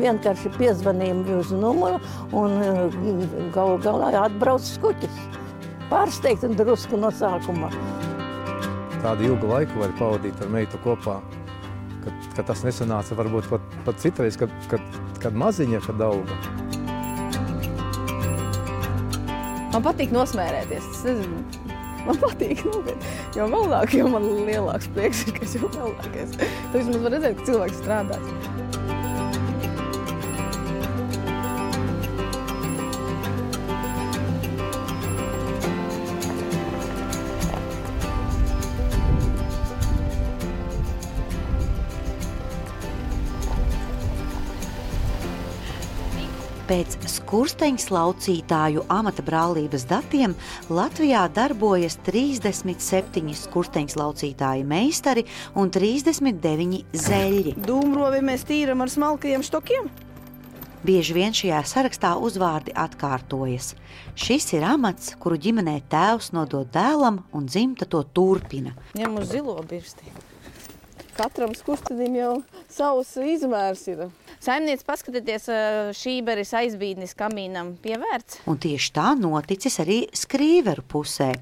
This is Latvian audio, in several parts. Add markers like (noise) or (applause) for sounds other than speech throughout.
vienkārši piezvanījām uz numuru un galu galā atbrauc skuķis. Pārsteigt un drusku no sākuma. Tādu ilgu laiku var pavadīt ar meitu kopā, kad, kad tas nesanāca varbūt pat, pat citreiz, kad, kad, kad maziņa, kad auga. Man patīk nosmērēties. Es nezinu, man patīk, nu, jo vēlāk, jo man lielāks prieks ir, ka es jau vēlākais. Tu vismaz var redzēt, ka cilvēks strādās. Pēc skursteņa laucītāju amata brālības datiem Latvijā darbojas 37 skursteņa laucītāju meistari un 39 zeļi. Dūmrovi mēs tīram ar smalkajiem štokiem. Bieži vien šajā sarakstā uzvārdi atkārtojas. Šis ir amats, kuru ģimenē tēvs nodod dēlam, un dzimta to turpina. Ņem uz zilo birsti. Katram skurstenim jau savs izmērs ir. Saimniece, paskatieties, šīberis aizbīdnis kamīnam pievērts. Un tieši tā noticis arī skrīveru pusē.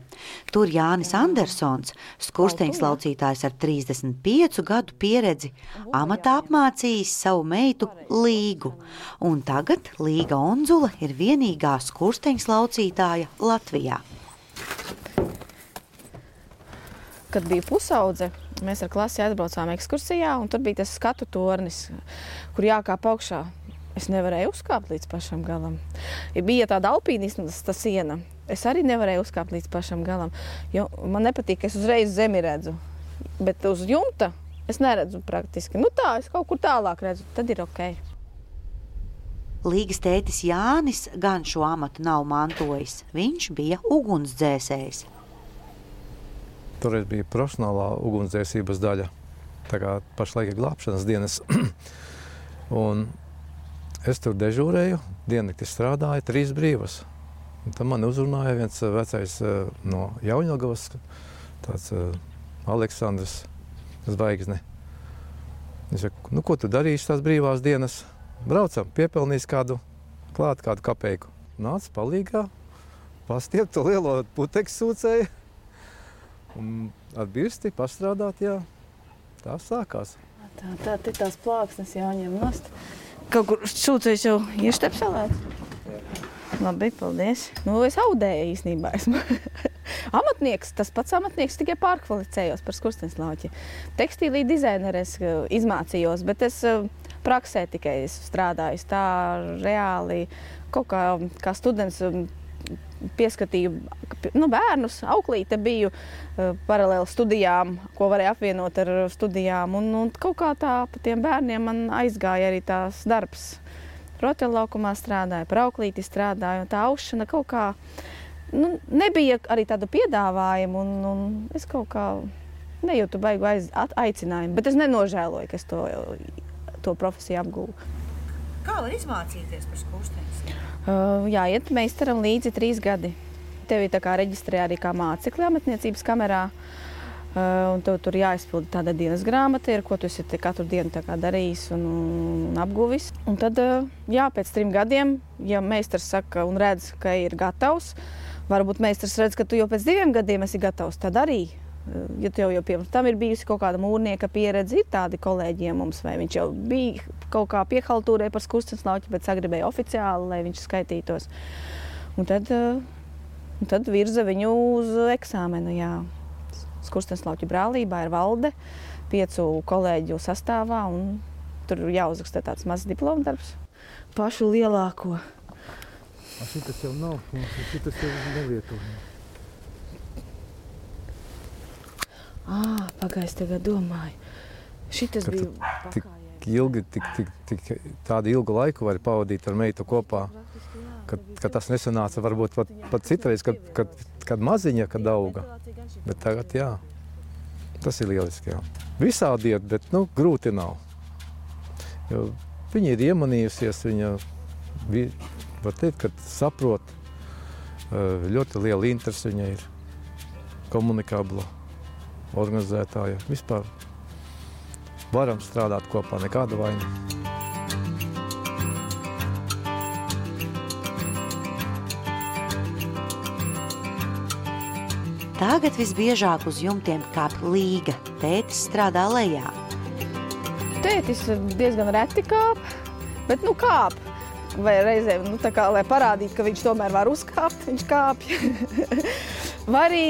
Tur Jānis Andersons, skursteņš laucītājs ar 35 gadu pieredzi, amatā apmācījis savu meitu Līgu. Un tagad Līga Onzula ir vienīgā skursteņš laucītāja Latvijā. Kad bija pusaudze, Mēs ar klasi atbraucām ekskursijā, un tur bija tas skatu tornis, kur jākāp augšā. Es nevarēju uzkāpt līdz pašam galam. Ja bija tāda alpīnismas tā siena. Es arī nevarēju uzkāpt līdz pašam galam, man nepatīk, ka es uzreiz zemi redzu. Bet uz jumta es neredzu praktiski. Nu tā, es kaut kur tālāk redzu, tad ir ok. Līgas tētis Jānis gan šo amatu nav mantojis. Viņš bija ugunsdzēsējs. Toreiz bija profesionālā ugunsdzēsības daļa. Tā kā pašlaik ir glābšanas dienas. (clears throat) es tur dežūrēju, diennakti strādāju, trīs brīvas. Un tad man uzrunāja viens vecais no Jaunjēlgavas, tāds Aleksandrs Zvaigzne. Es saku, nu, ko tu darīsi tās brīvās dienas? Braucam, piepelnīs kādu klāt, kādu kapeiku. Nāc palīgā, pastiep to lielo putekļu sūcēju un ar birsti pastrādāt. Jā. Tā sākās. Tā, tā ir tās plāksnes jāņem nost. Kaut kur šūcējis jau ieštepselēt. Labi, paldies. Nu, es audēju īstenībā. Esmu (laughs) amatnieks, tas pats amatnieks, tikai pārkvalificējos par skurstenslauķi. Tekstīlī dizaineres eh, izmācījos, bet es eh, praksē tikai strādāju. Tā reāli kaut kā, kā students pieskatīju nu, bērnus, auklīte biju uh, paralēli studijām, ko varēja apvienot ar studijām. Un, un kaut kā tā pa tiem bērniem man aizgāja arī tās darbs. Rotaļlaukumā strādāju, par auklīti strādāju, un tā aušana kaut kā nu, nebija arī tāda piedāvājuma, un, un es kaut kā nejūtu baigu aiz, aicinājumu, bet es nenožēloju, ka es to, to profesiju apgūvu. Kā var izmācīties par skūstēm? Uh, jāiet meistaram līdzi trīs gadi. Tevi tā kā reģistrē arī kā mācekli amatniecības kamerā. Un tev tur jāizpilda tāda dienas grāmata, ir, ko tu esi katru dienu darījis un, un apguvis. Un tad, jā, pēc trim gadiem, ja meistars saka un redz, ka ir gatavs, varbūt meistars redz, ka tu jau pēc diviem gadiem esi gatavs, tad arī ja tev jau pirms tam ir bijusi kaut kāda mūrnieka pieredze, ir tādi kolēģiem mums, vai viņš jau bija kaut kā piehaltūrē par skurstenes lauķi, bet sagribēja oficiāli, lai viņš skaitītos. Un tad, eh, un tad virza viņu uz eksāmenu, jā. Skurstenes lauķi brālībā ir valde, piecu kolēģu sastāvā, un tur jāuzraksta tāds mazs diploma darbs. Pašu lielāko. Šitas jau nav, šitas jau nevietojams. Ah, Pagaidzi, tagad domāju. Šitas Ka bija tik ilgi, tik, tik, tik tādu ilgu laiku var pavadīt ar meitu kopā. Kad, kad tas nesanāca, varbūt pat, pat citreiz, kad, kad, kad maziņa, kad auga. Bet tagad, jā, tas ir lieliski. Jā. Visādi iet, bet nu, grūti nav. Jo viņa ir iemanījusies, viņa var teikt, ka saprot, ļoti liela interese viņai ir komunikabla organizētāja. Vispār varam strādāt kopā, nekāda vaina. Tagad visbiežāk uz jumtiem kāp līga. Tētis strādā lejā. Tētis diezgan reti kāp, bet nu kāp. Vai reizēm, nu, kā, lai parādītu, ka viņš tomēr var uzkāpt, viņš kāpj. (laughs) Vai arī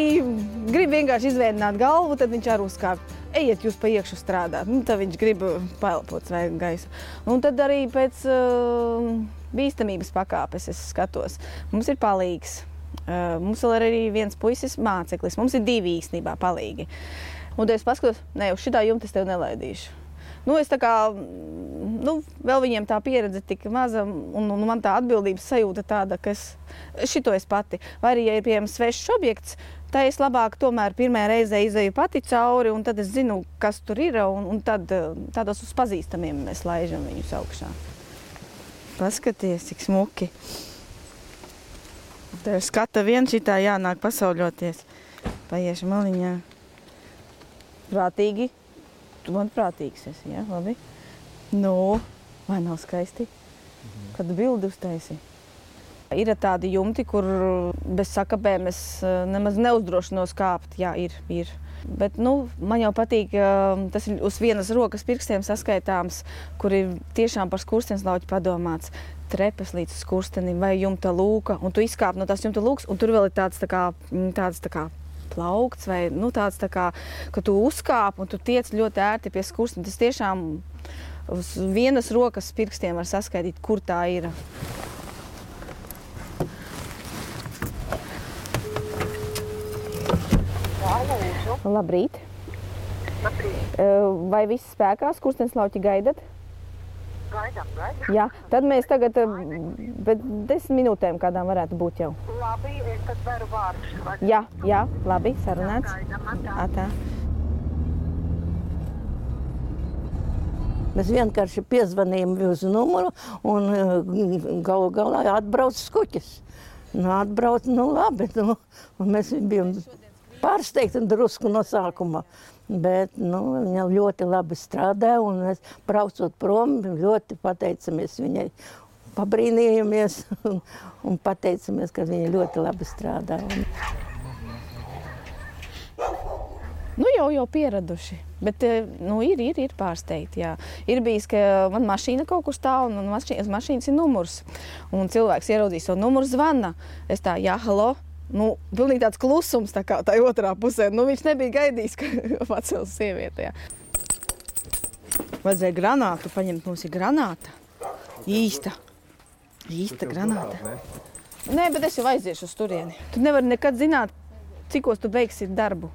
grib vienkārši izvēdināt galvu, tad viņš arī uzkāpj. Ejiet jūs pa iekšu strādāt, nu, tad viņš grib paelpot svaigu gaisu. Un tad arī pēc uh, bīstamības pakāpes es skatos. Mums ir palīgs. Uh, mums vēl ir arī viens puisis māceklis. Mums ir divi īstenībā palīgi. Un tad es paskatos, ne, uz šitā jumta es tev nelaidīšu. Nu, es tā kā, nu, vēl viņiem tā pieredze tik maza, un, un man tā atbildības sajūta tāda, ka šito es pati. Vai arī, ja ir piemēram svešs objekts, tā es labāk tomēr pirmā reize izēju pati cauri, un tad es zinu, kas tur ir, un, un tad tādos uz pazīstamiem mēs laižam viņus augšā. Paskaties, cik smuki. Tev skata vien šitā jānāk pasauļoties. Paiešu maliņā. Prātīgi. Tu man prātīgs esi, jā, labi? Nu, vai nav skaisti? Kad bildi uztaisi. Ir tādi jumti, kur bez sakabēm es eh, nemaz neuzdrošinos kāpt. Jā, ir, ir. Bet nu, man jau patīk, tas ir uz vienas rokas pirkstiem saskaitāms, kur ir tiešām par skurstenslauķi padomāts. Trepes līdz skurstenim vai jumta lūka, un tu izkāp no tās jumta lūkas, un tur vēl ir tāds tā kā, tāds tā kā plaukts vai nu, tāds, tā kā, ka tu uzkāp un tu tiec ļoti ērti pie skursta. Tas tiešām uz vienas rokas pirkstiem var saskaitīt, kur tā ir. Labrīt! Labrīt. Vai viss spēkā? Skurstenis lauķi gaidat? Gaidām, gaidām. Jā, tad mēs tagad pēc desmit minūtēm kādām varētu būt jau. Labi, es tad varu vārdus. vai- Jā, jā, labi, sarunāts. Gaidām, atā. Atā. Mēs vienkārši piezvanījām uz numuru un eh, galu galā atbrauc skuķis. Nu, atbrauc, nu labi, nu, un mēs bijām pārsteigti drusku no sākuma. Bet nu, viņa ļoti labi strādā, un mēs braucot prom, ļoti pateicamies viņai. Pabrīnījāmies un, (laughs) un pateicamies, ka viņa ļoti labi strādā. Un, Nu, jau, jau pieraduši. Bet eh, nu, ir, ir, ir pārsteigti. Jā. Ir bijis, ka man mašīna kaut kur stāv, un mašīnas, mašīnas ir numurs. Un cilvēks ieraudzīs to numuru, zvana. Es tā, jā, halo. Nu, pilnīgi tāds klusums tā kā tā otrā pusē. Nu, viņš nebija gaidījis, ka (laughs) pacels sieviete. Jā. Vajadzēja granātu paņemt. Mums ir granāta. Īsta. Īsta granāta. Nē, bet es jau aiziešu uz turieni. Tu nevari nekad zināt, cikos tu beigsi darbu.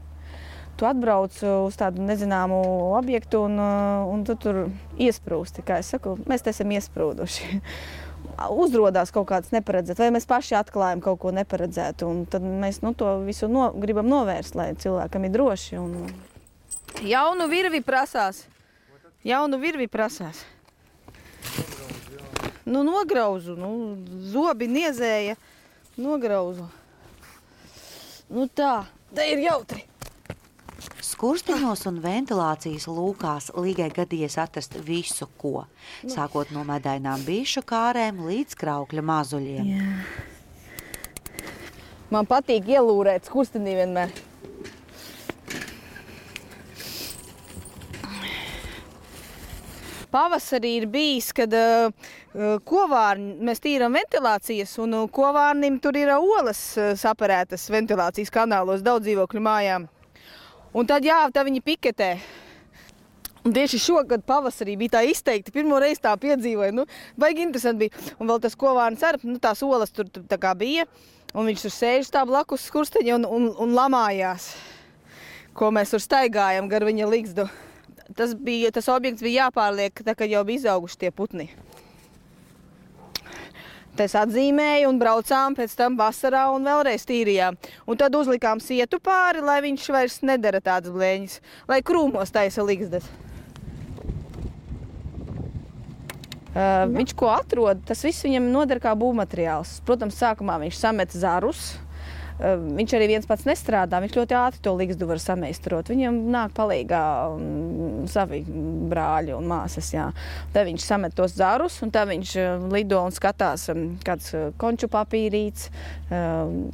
Tu atbrauc uz tādu nezināmu objektu un, uh, un tu tur iesprūsti. Kā es saku, mēs te esam iesprūduši. (laughs) Uzrādās kaut kāds neparedzēts, vai mēs paši atklājam kaut ko neparedzētu. Tad mēs nu, to visu no, gribam novērst, lai cilvēkam ir droši. Un... Jaunu virvi prasās. Jaunu virvi prasās. Nu, nograuzu, nu, zobi niezēja, nograuzu. Nu tā, tā ir jautri. Skursteņos un ventilācijas lūkās Līgai gadījies atrast visu, ko. Sākot no medainām bišu kārēm līdz kraukļa mazuļiem. Man patīk ielūrēt skurstenī vienmēr. Pavasarī ir bijis, kad uh, kovārni, mēs tīram ventilācijas, un uh, kovārnim tur ir uh, olas saparētas ventilācijas kanālos daudz dzīvokļu mājām. Un tad jā, tā viņi piketē. Un tieši šogad pavasarī bija tā izteikti. Pirmo reizi tā piedzīvoju. Nu, baigi interesanti bija. Un vēl tas kovārns ar nu, tās olas tur tā kā bija. Un viņš tur sēž tā blakus skursteņa un, un, un lamājās. Ko mēs tur staigājam gar viņa līgstu. Tas, bija, tas objekts bija jāpārliek, tā, kad jau bija izauguši tie putni. Tas atzīmēja un braucām pēc tam vasarā un vēlreiz tīrījām. Un tad uzlikām sietu pāri, lai viņš vairs nedara tādas blēņas, lai krūmos taisa līgstas. Uh, viņš ko atrod, tas viss viņam noder kā būvmateriāls. Protams, sākumā viņš samet zarus, uh, viņš arī viens pats nestrādā. Viņš ļoti ātri to līgstu var sameistarot. Viņam nāk palīgā um, savi brāļi un māsas. Jā. Tad viņš samet tos zarus, un tad viņš uh, lido un skatās, um, kāds konču papīrīts,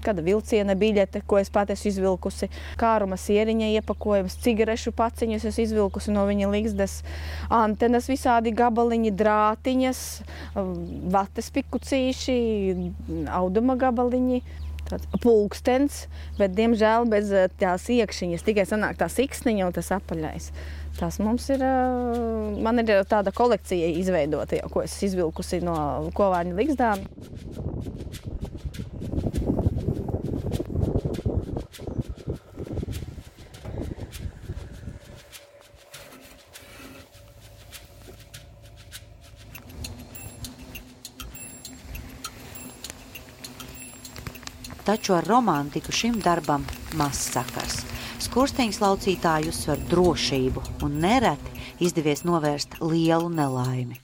kāda vilciena biļete, ko es pat esmu izvilkusi, kāruma sieriņa iepakojums, cigarešu paciņus esmu izvilkusi no viņa līgstas, antenas visādi gabaliņi, drātiņas, vates pikucīši, auduma gabaliņi. Tāds pulkstenis, bet diemžēl bez eh, tās iekšķiņas tikai sanāk tā siksniņa un tas apaļais. Tas mums ir, eh, man ir tāda kolekcija izveidota, jau, ko es izvilkusi no kovāņa ligzdām. Taču ar romantiku šim darbam maz sakars. Skursteņas laucītāji uzsver drošību un nereti izdevies novērst lielu nelaimi.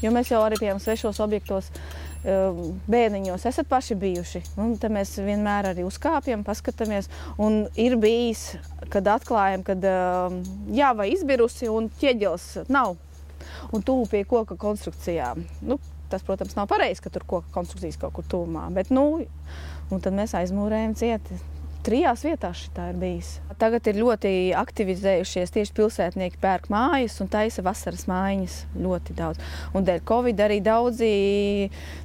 Jo mēs jau arī piemēram svešos objektos eh, bērniņos esat paši bijuši. Un tad mēs vienmēr arī uzkāpjam, paskatāmies. Un ir bijis, kad atklājam, ka jā, vai izbirusi un ķieģelis nav. Un tuvu pie koka konstrukcijām. Nu, tas, protams, nav pareizi, ka tur koka konstrukcijas kaut kur tuvumā. Bet, nu, un tad mēs aizmūrējam cieti. Trijās vietās tā ir bijis. Tagad ir ļoti aktivizējušies tieši pilsētnieki, pērk mājas un taisa vasaras mājiņas ļoti daudz. Un dēļ Covid arī daudzi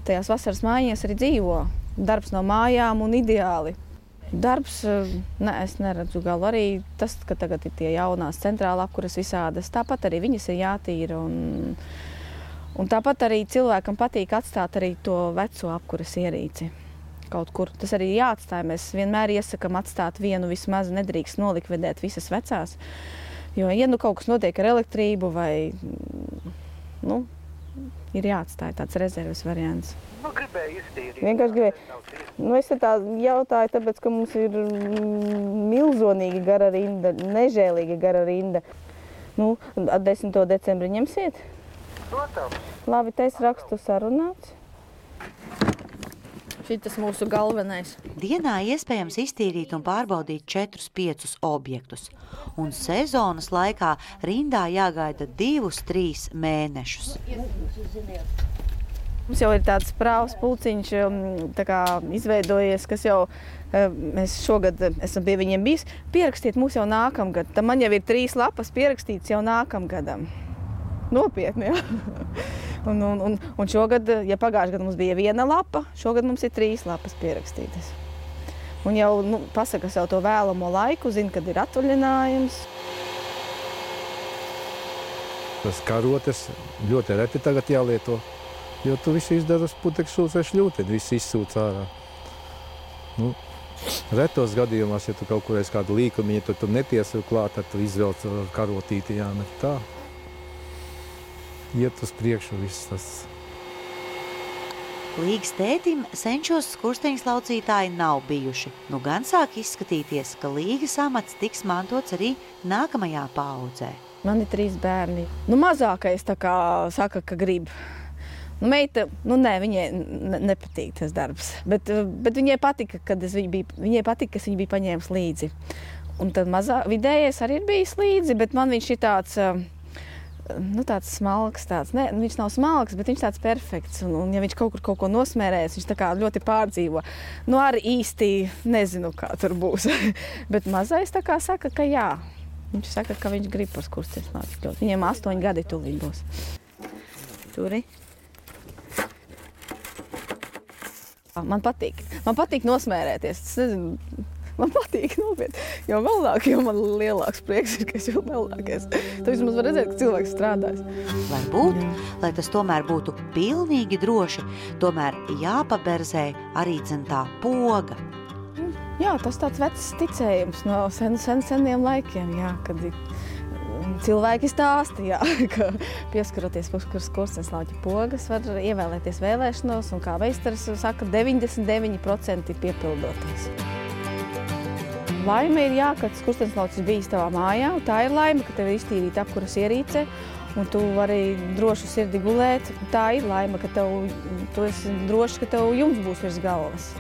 tajās vasaras mājiņās arī dzīvo. Darbs no mājām un ideāli. Darbs, ne, es neredzu galu. Arī tas, ka tagad ir tie jaunās centrāla apkuras visādas, tāpat arī viņas ir jātīra. Un, un tāpat arī cilvēkam patīk atstāt arī to veco apkuras ierīci kaut kur. Tas arī jāatstāj. Mēs vienmēr iesakām atstāt vienu vismaz, nedrīkst nolikvidēt visas vecās. Jo, ja nu kaut kas notiek ar elektrību vai nu, ir jāatstāj tāds rezerves variants. Nu, gribēju iztīrīt. Vienkārši gribēju. Nu, es tā jautāju, tāpēc, ka mums ir milzonīgi gara rinda, nežēlīgi gara rinda. Nu, 10. decembrī ņemsiet? Protams. Labi, te es rakstu sarunāts. Šis mūsu galvenais. Dienā iespējams iztīrīt un pārbaudīt 4-5 objektus, un sezonas laikā rindā jāgaida 2-3 mēnešus. Mums jau ir tāds prāvs pulciņš tā kā, izveidojies, kas jau mēs šogad esam pie viņiem bijis. Pierakstiet mūs jau nākamgad. Tad man jau ir trīs lapas pierakstīts jau nākamgadam. Nopietni, jā. (laughs) Un, un, un, un šogad, ja pagājušajā gadā mums bija viena lapa, šogad mums ir trīs lapas pierakstītas. Un jau nu, pasaka sev to vēlamo laiku, zina, kad ir atvaļinājums. Tas karotes ļoti reti tagad jālieto, jo tu visu izdari uz putekļu vai šļūteni, viss izsūc ārā. Nu, retos gadījumos, ja tu kaut kur esi kādu līkumu, ja tu tur netiesi klāt, tad tu izvelc karotīti jāmet tā iet uz priekšu viss tas. Līgas tētim senčos skursteņas laucītāji nav bijuši. Nu gan sāk izskatīties, ka līgas amats tiks mantots arī nākamajā paudzē. Man ir trīs bērni. Nu, mazākais tā kā saka, ka grib. Nu, meita, nu, nē, viņai ne, nepatīk tas darbs. Bet, bet viņai patika, kad es viņu biju, viņai patika, ka es viņu biju paņēmis līdzi. Un tad mazā vidējais arī ir bijis līdzi, bet man viņš ir tāds. Uh, nu, tāds smalks. Tāds. Ne, nu, viņš nav smalks, bet viņš tāds perfekts. Un, un ja viņš kaut kur kaut ko nosmērēs, viņš ļoti pārdzīvo. Nu, arī īsti nezinu, kā tur būs. (laughs) bet mazais tā kā saka, ka jā. Viņš saka, ka viņš grib par kursiem nākt. Viņam astoņi gadi tūlīt būs. Turi. Man patīk. Man patīk nosmērēties. Es nezinu, Man patīk nopietni. Jo vēlāk, jo man lielāks prieks ir, ka es jau vēlākais. Tad vismaz var redzēt, ka cilvēks strādājas. Varbūt, lai tas tomēr būtu pilnīgi droši, tomēr jāpaberzē arī dzentā poga. Jā, tas tāds vecs ticējums no sen, sen, seniem laikiem, jā, kad cilvēki stāsta, jā, (laughs) ka pieskaroties pie kuras lauķa pogas, var ievēlēties vēlēšanos, un kā veistars saka, 99% ir piepildoties. Laime ir jā, ka tas kustensnaucis bijis tavā mājā. Tā ir laime, ka tev ir iztīrīta apkuras ierīce un tu vari droši sirdi gulēt. Tā ir laime, ka tev, tu esi drošs, ka tev jums būs virs galvas.